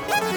Bye.